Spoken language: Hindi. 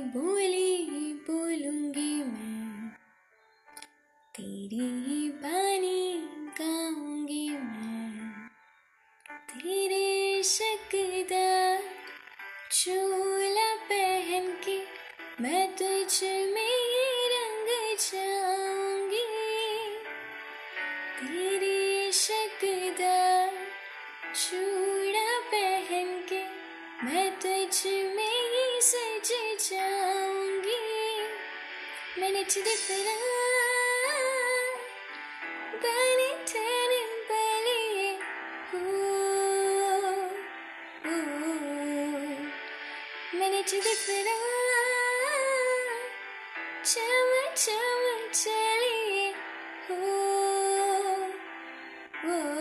बोली ही बोलूँगी मैं। तेरी ही बानी गाऊँगी मैं। तेरे शकदा चोला पहन के मैं तुझ में ही रंग जाऊँगी। तेरे शकदा के मैं तुझ में ही सज जाऊंगी मैंने तुझे बने तेरे बलिए मैंने तुझे चम चम चलिए ओ ओ